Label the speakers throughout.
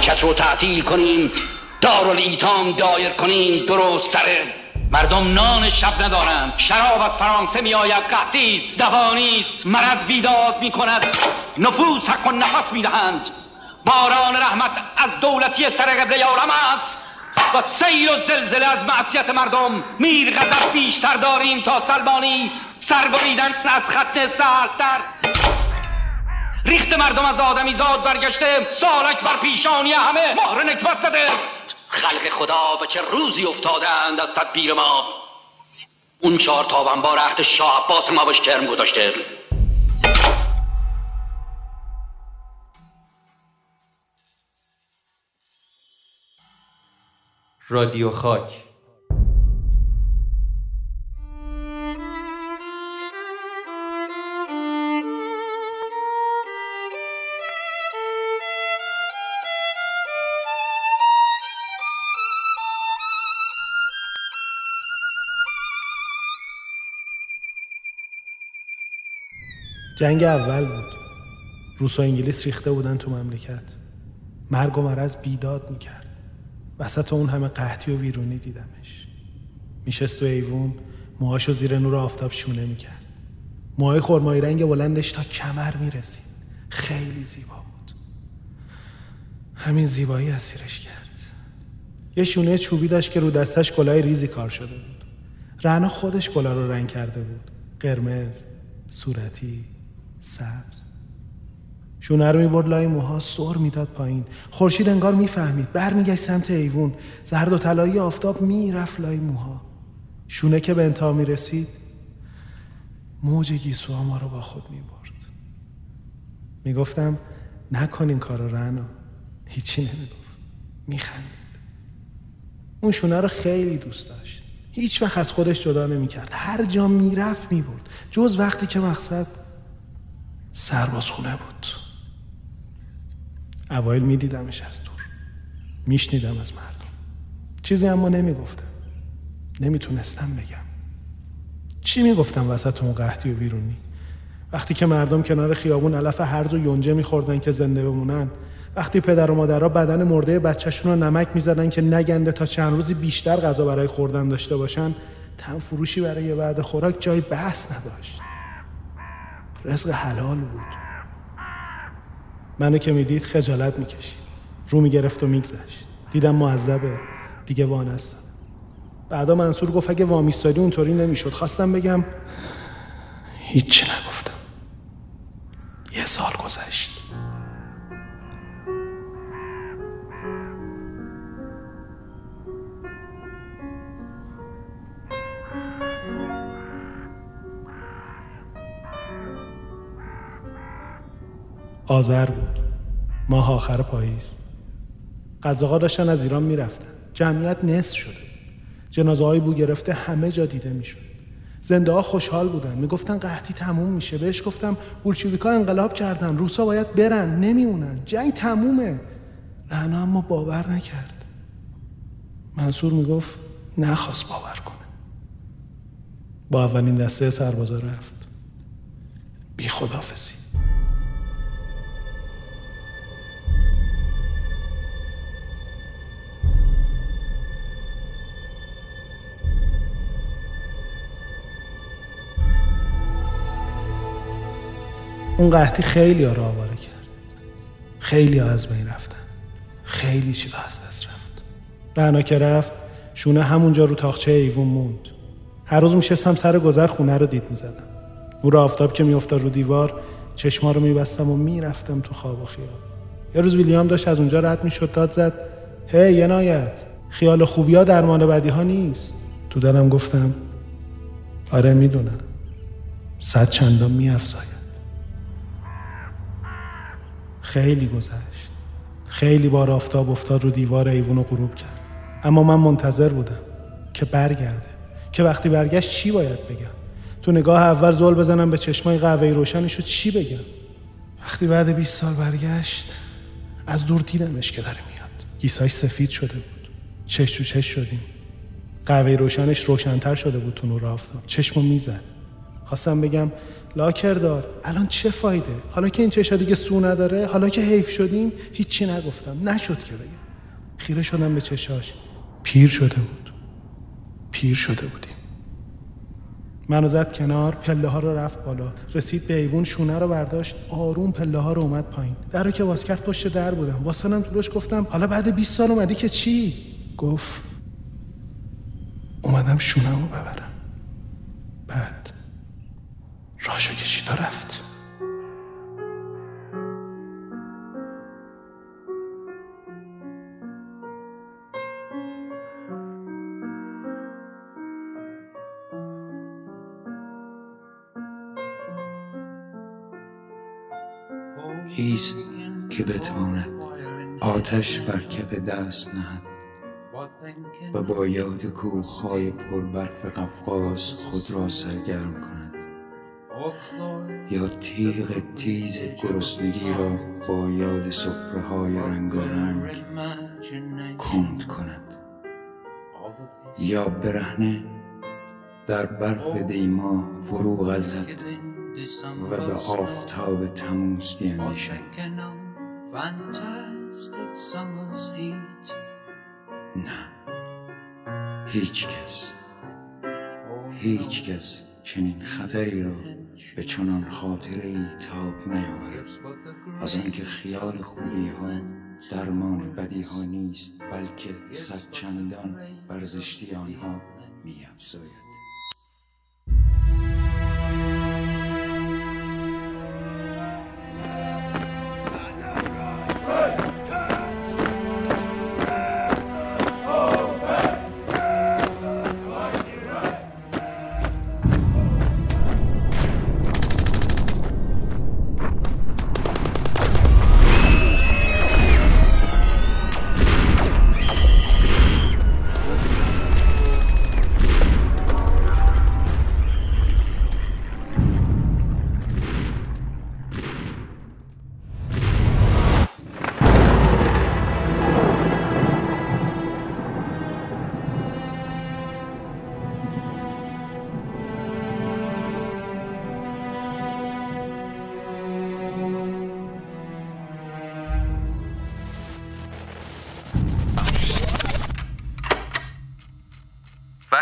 Speaker 1: مملکت رو تعطیل کنیم دارالایتام دایر کنیم درست تره. مردم نان شب ندارند. شراب از فرانسه می آید است دوانی است. مرض بیداد می کند نفوس حق و نفس می دهند باران رحمت از دولتی سر قبله عالم است. و سیل و زلزله از معصیت مردم. میر غضب بیشتر داریم تا سلبانی سر بریدن از خط سهلتر ریخت مردم از آدمی زاد برگشته. سالک بر پیشانی همه مهر نکبت زده. خلق خدا به چه روزی افتادند از تدبیر ما؟ اون چهار تاونبار عهد شاه عباس ما بهش کرم گذاشته.
Speaker 2: رادیو خاک.
Speaker 3: جنگ اول بود. روس و انگلیس ریخته بودن تو مملکت. مرگ و مرض بیداد می‌کرد. وسط اون همه قحطی و ویرونی دیدمش. میشست تو ایوون موهاشو زیر نور آفتاب شونه می‌کرد. موهای خرمایی رنگ بلندش تا کمر می‌رسید. خیلی زیبا بود. همین زیبایی اسیرش کرد. یه شونه چوبی داشت که رو دستش گلای ریزی کار شده بود. رعنا خودش گلا رو رنگ کرده بود. قرمز صورتی. سبز. شونه رو می‌برد لای موها سر می‌داد پایین. خورشید انگار می‌فهمید. برمیگشت سمت ایوون. زرد و طلایی آفتاب می‌رفت لای موها. شونه که به انتها می‌رسید موج گیسوها ما رو با خود می‌برد. می‌گفتم نکن این کار رنا. هیچی نمی‌گفت. میخندید. اون شونه رو خیلی دوست داشت. هیچ وقت از خودش جدا نمی‌کرد. هر جا می‌رفت می‌برد. جز وقتی که مقصد سربازخونه بود. اوایل میدیدمش از دور. میشنیدم از مردم. چیزی اما نمی‌گفتم. نمی‌تونستم بگم. چی می‌گفتم وسط اون قحطی و بیرونی وقتی که مردم کنار خیابون علف هرز و یونجه میخوردن که زنده بمونن وقتی پدر و مادرها بدن مرده بچهشون رو نمک می‌زدن که نگنده تا چند روزی بیشتر غذا برای خوردن داشته باشن تن فروشی برای بعد خوراک جای بحث نداشت. رزق حلال بود. منو که می‌دید خجالت می‌کشید. رو می‌گرفت و میگذشت. دیدم معذبه دیگه وانستم بعدا منصور گفت اگه وامیستادی اونطوری نمی‌شد. خواستم بگم هیچی آذر بود. ماه آخر پاییز. قزاقا داشتن از ایران می‌رفتن. جمعیت نصف شده. جنازه های بو گرفته همه جا دیده می‌شد. زنده ها خوشحال بودن. می‌گفتن قحطی تموم میشه. بهش گفتم بولشویکا انقلاب کردن. روسا باید برن. نمیمونن. جنگ تمومه. رهنا اما باور نکرد. منصور می‌گفت نخواست باور کنه. با اولین دسته سربازا رفت. بی خدافزی اون قحطی خیلی ها رو آواره کرد. خیلی ها از بین رفتن. خیلی چیزا از دست رفت. رعنا که رفت شونه همونجا رو تاخچه ایوون موند. هر روز میشستم سر گذر خونه رو دید می‌زدم. نور آفتاب که میافتاد رو دیوار چشما رو میبستم و می‌رفتم تو خواب و خیال. یه روز ویلیام داشت از اونجا رد می‌شد داد زد هی hey, ینایت خیال خوبی ها درمان بدی ها نیست. تو دلم گفتم آره می‌دونم. صد چندان میافزاید خیلی گذشت. خیلی بار آفتاب افتاد رو دیوار ایوون و غروب کرد. اما من منتظر بودم که برگرده. که وقتی برگشت چی باید بگم؟ تو نگاه اول زول بزنم به چشمای قهوه‌ای روشنش رو چی بگم؟ وقتی بعد 20 سال برگشت از دور دیدمش که داره میاد. گیساش سفید شده بود. چش تو چش شدیم. قهوه روشنش روشنتر شده بود تو نور آفتاب. چشمو می‌زد. خواستم بگم لاکردار. الان چه فایده؟ حالا که این چشا دیگه سو نداره حالا که حیف شدیم هیچی نگفتم. نشد که بگم. خیره شدم به چشاش. پیر شده بود. پیر شده بودیم. منو زد کنار پله ها رو رفت بالا. رسید به ایوون شونه رو برداشت. آروم پله ها رو اومد پایین. در رو که باز کرد پشت در بودم. واسانم جلوش گفتم حالا بعد 20 سال اومدی که چی؟ گفت اومدم شونه رو ببرم. بعد راشو کشید و رفت.
Speaker 4: کیست که بتواند آتش بر کف دست نهد و با یاد کوههای پر برف قفقاز خود را سرگرم کند؟ یا تیغ تیز گرسنگی را با یاد صفره های رنگارنگ کند کند. یا برهنه در برف دیما فرو غلطد و به آفتاب تموز بیندیشد نه هیچ کس هیچ کس چنین خطری را به چنان خاطره ای تاب نیاورد. از آنکه خیال خوبی ها درمان بدی ها نیست بلکه صد چندان بر زشتی آنها می افزاید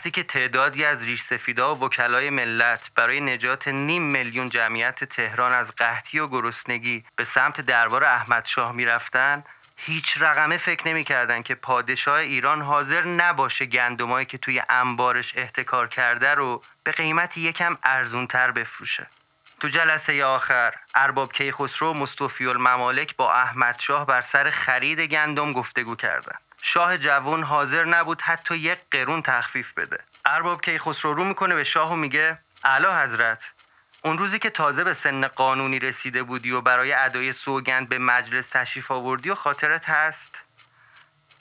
Speaker 5: وقتی که تعدادی از ریش سفیدا و وکلای ملت برای نجات نیم میلیون جمعیت تهران از قحطی و گرسنگی به سمت دربار احمد شاه می‌رفتن هیچ رقمه فکر نمی‌کردن که پادشاه ایران حاضر نباشه گندمایی که توی انبارش احتکار کرده رو به قیمتی یکم ارزونتر بفروشه. تو جلسه آخر ارباب کیخسرو و مصطفی الممالک با احمد شاه بر سر خرید گندم گفتگو کردند. شاه جوون حاضر نبود حتی یک قرون تخفیف بده ارباب کیخسرو رو می‌کنه به شاه و میگه اعلی حضرت اون روزی که تازه به سن قانونی رسیده بودی و برای ادای سوگند به مجلس تشریف آوردی و خاطرت هست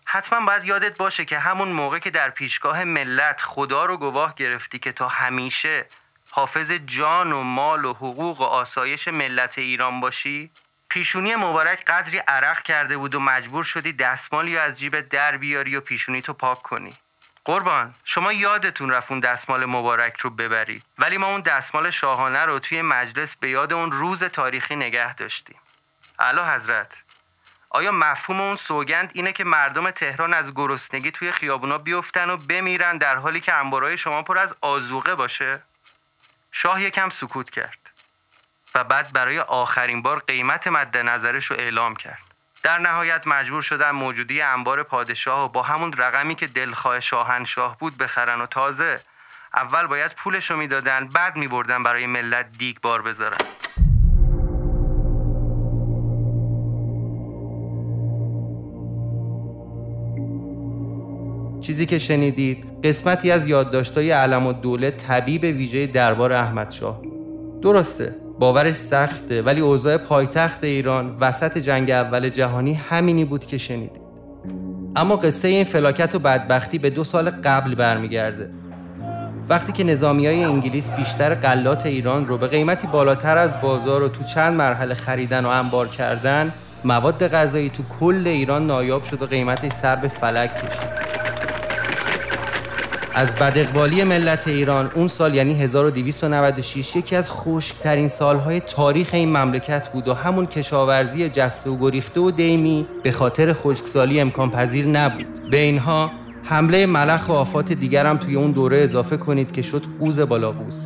Speaker 5: حتما باید یادت باشه که همون موقع که در پیشگاه ملت خدا رو گواه گرفتی که تا همیشه حافظ جان و مال و حقوق و آسایش ملت ایران باشی؟ پیشونی مبارک قدری عرق کرده بود و مجبور شدی دستمالی از جیب در بیاری و پیشونی تو پاک کنی. قربان شما یادتون رفت اون دستمال مبارک رو ببرید ولی ما اون دستمال شاهانه رو توی مجلس به یاد اون روز تاریخی نگه داشتیم. اعلی حضرت آیا مفهوم اون سوگند اینه که مردم تهران از گرسنگی توی خیابونا بیفتن و بمیرن در حالی که انبارای شما پر از آزوقه باشه؟ شاه یکم سکوت کرد و بعد برای آخرین بار قیمت مد نظرش رو اعلام کرد. در نهایت مجبور شدن موجودی انبار پادشاه و با همون رقمی که دلخواه شاهنشاه بود بخرن و تازه اول باید پولش رو می‌دادن بعد میبردن برای ملت دیگ بار بذارن.
Speaker 6: چیزی که شنیدید قسمتی از یادداشت‌های علم و دوله طبیب ویژه دربار احمدشاه درسته باورش سخته ولی اوضاع پایتخت ایران وسط جنگ اول جهانی همینی بود که شنیدید. اما قصه این فلاکت و بدبختی به دو سال قبل برمیگرده. وقتی که نظامی های انگلیس بیشتر قلات ایران رو به قیمتی بالاتر از بازار و تو چند مرحله خریدن و انبار کردن مواد غذایی تو کل ایران نایاب شد و قیمتش سر به فلک کشید.
Speaker 5: از بدقبالی ملت ایران اون سال یعنی 1296 یکی از خشکترین سالهای تاریخ این مملکت بود و همون کشاورزی جسته و گریخته و دیمی به خاطر خشکسالی امکان پذیر نبود. به اینها حمله ملخ و آفات دیگر هم توی اون دوره اضافه کنید که شد قوز بالا قوز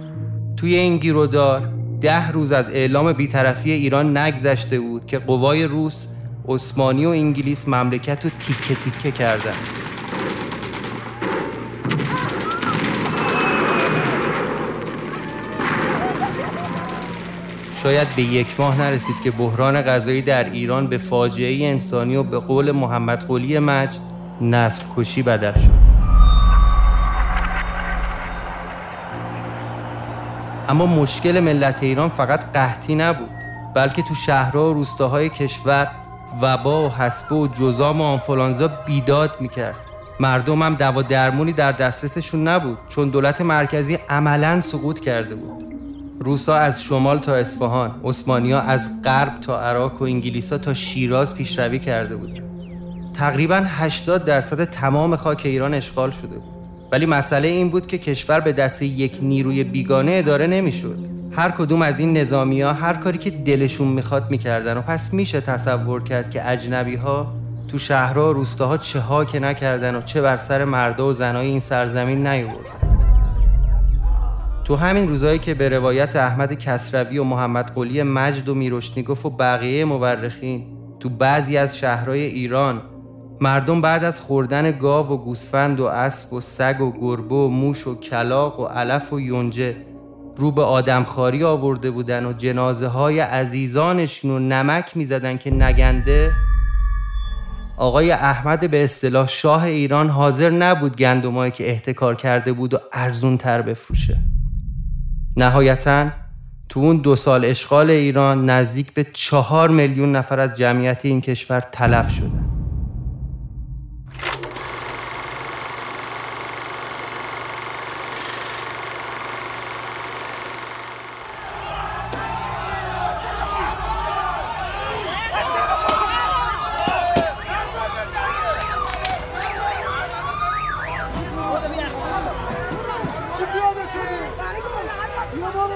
Speaker 5: توی این گیرودار ده روز از اعلام بیطرفی ایران نگذشته بود که قوای روس، عثمانی و انگلیس مملکت رو تیکه تیکه کردن. شاید به یک ماه نرسید که بحران غذایی در ایران به فاجعه انسانی و به قول محمد قلی مجد نسل کشی بدل شد. اما مشکل ملت ایران فقط قحطی نبود بلکه تو شهرها و روستاهای کشور وبا و حسبه و جزام و آنفولانزا بیداد می‌کرد. مردم هم دوا درمونی در دسترسشون نبود چون دولت مرکزی عملا سقوط کرده بود. روسا از شمال تا اصفهان عثمانیا از غرب تا عراق و انگلیسا تا شیراز پیشروی کرده بود. تقریبا 80 درصد تمام خاک ایران اشغال شده بود. ولی مسئله این بود که کشور به دست یک نیروی بیگانه اداره نمی‌شد. هر کدوم از این نظامی ها هر کاری که دلشون می‌خواد می‌کردن و پس میشه تصور کرد که اجنبی ها تو شهرها و روستاها چه ها که نکردن و چه بر سر مردا و زنای این سرزمین نیوردن. تو همین روزایی که به روایت احمد کسروی و محمد قلی مجد و میروشنیگوف و بقیه مورخین تو بعضی از شهرهای ایران مردم بعد از خوردن گاو و گوسفند و اسب و سگ و گربه و موش و کلاق و علف و یونجه رو به آدمخواری آورده بودن و جنازه های عزیزانشون رو نمک می‌زدن که نگنده آقای احمد به اصطلاح شاه ایران حاضر نبود گندمایی که احتکار کرده بود و ارزون تر بفروشه. نهایتا تو اون دو سال اشغال ایران نزدیک به چهار میلیون نفر از جمعیت این کشور تلف شدن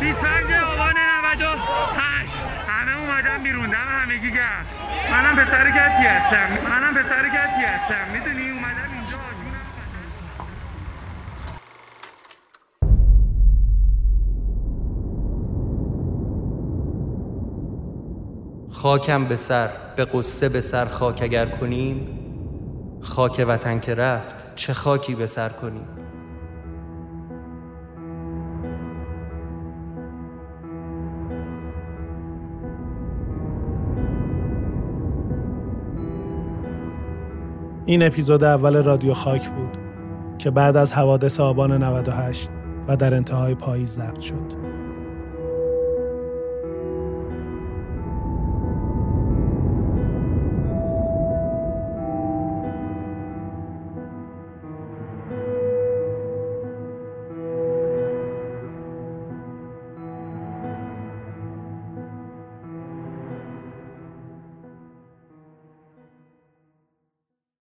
Speaker 7: بیسنگ آبان 98 همه اومدن بیرون. دم همگی گرد منم پسر کسی هستم. منم پسر کسی هستم. می‌دونی؟
Speaker 5: خاکم به سر به قصه به سر خاک اگر کنیم خاک وطن که رفت چه خاکی به سر کنیم
Speaker 3: این اپیزود اول رادیو خاک بود که بعد از حوادث آبان 98 و در انتهای پاییز ضبط شد.